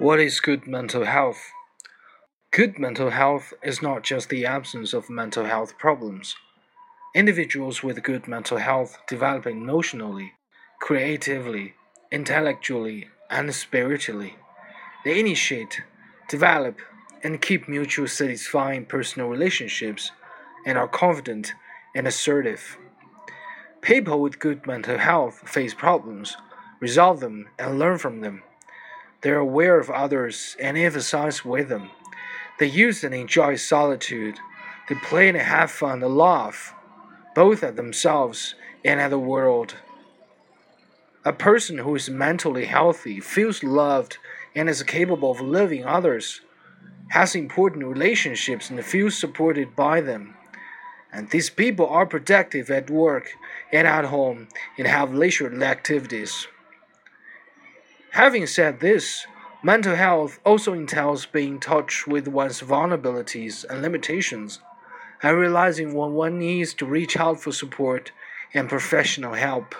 What is good mental health? Good mental health is not just the absence of mental health problems. Individuals with good mental health develop emotionally, creatively, intellectually, and spiritually. They initiate, develop, and keep mutually satisfying personal relationships and are confident and assertive. People with good mental health face problems, resolve them, and learn from them. They are aware of others and emphasize with them. They use and enjoy solitude. They play and have fun and laugh, both at themselves and at the world. A person who is mentally healthy feels loved and is capable of loving others, has important relationships and feels supported by them. And these people are productive at work and at home and have leisure activities. Having said this, mental health also entails being in touch with one's vulnerabilities and limitations, and realizing when one needs to reach out for support and professional help.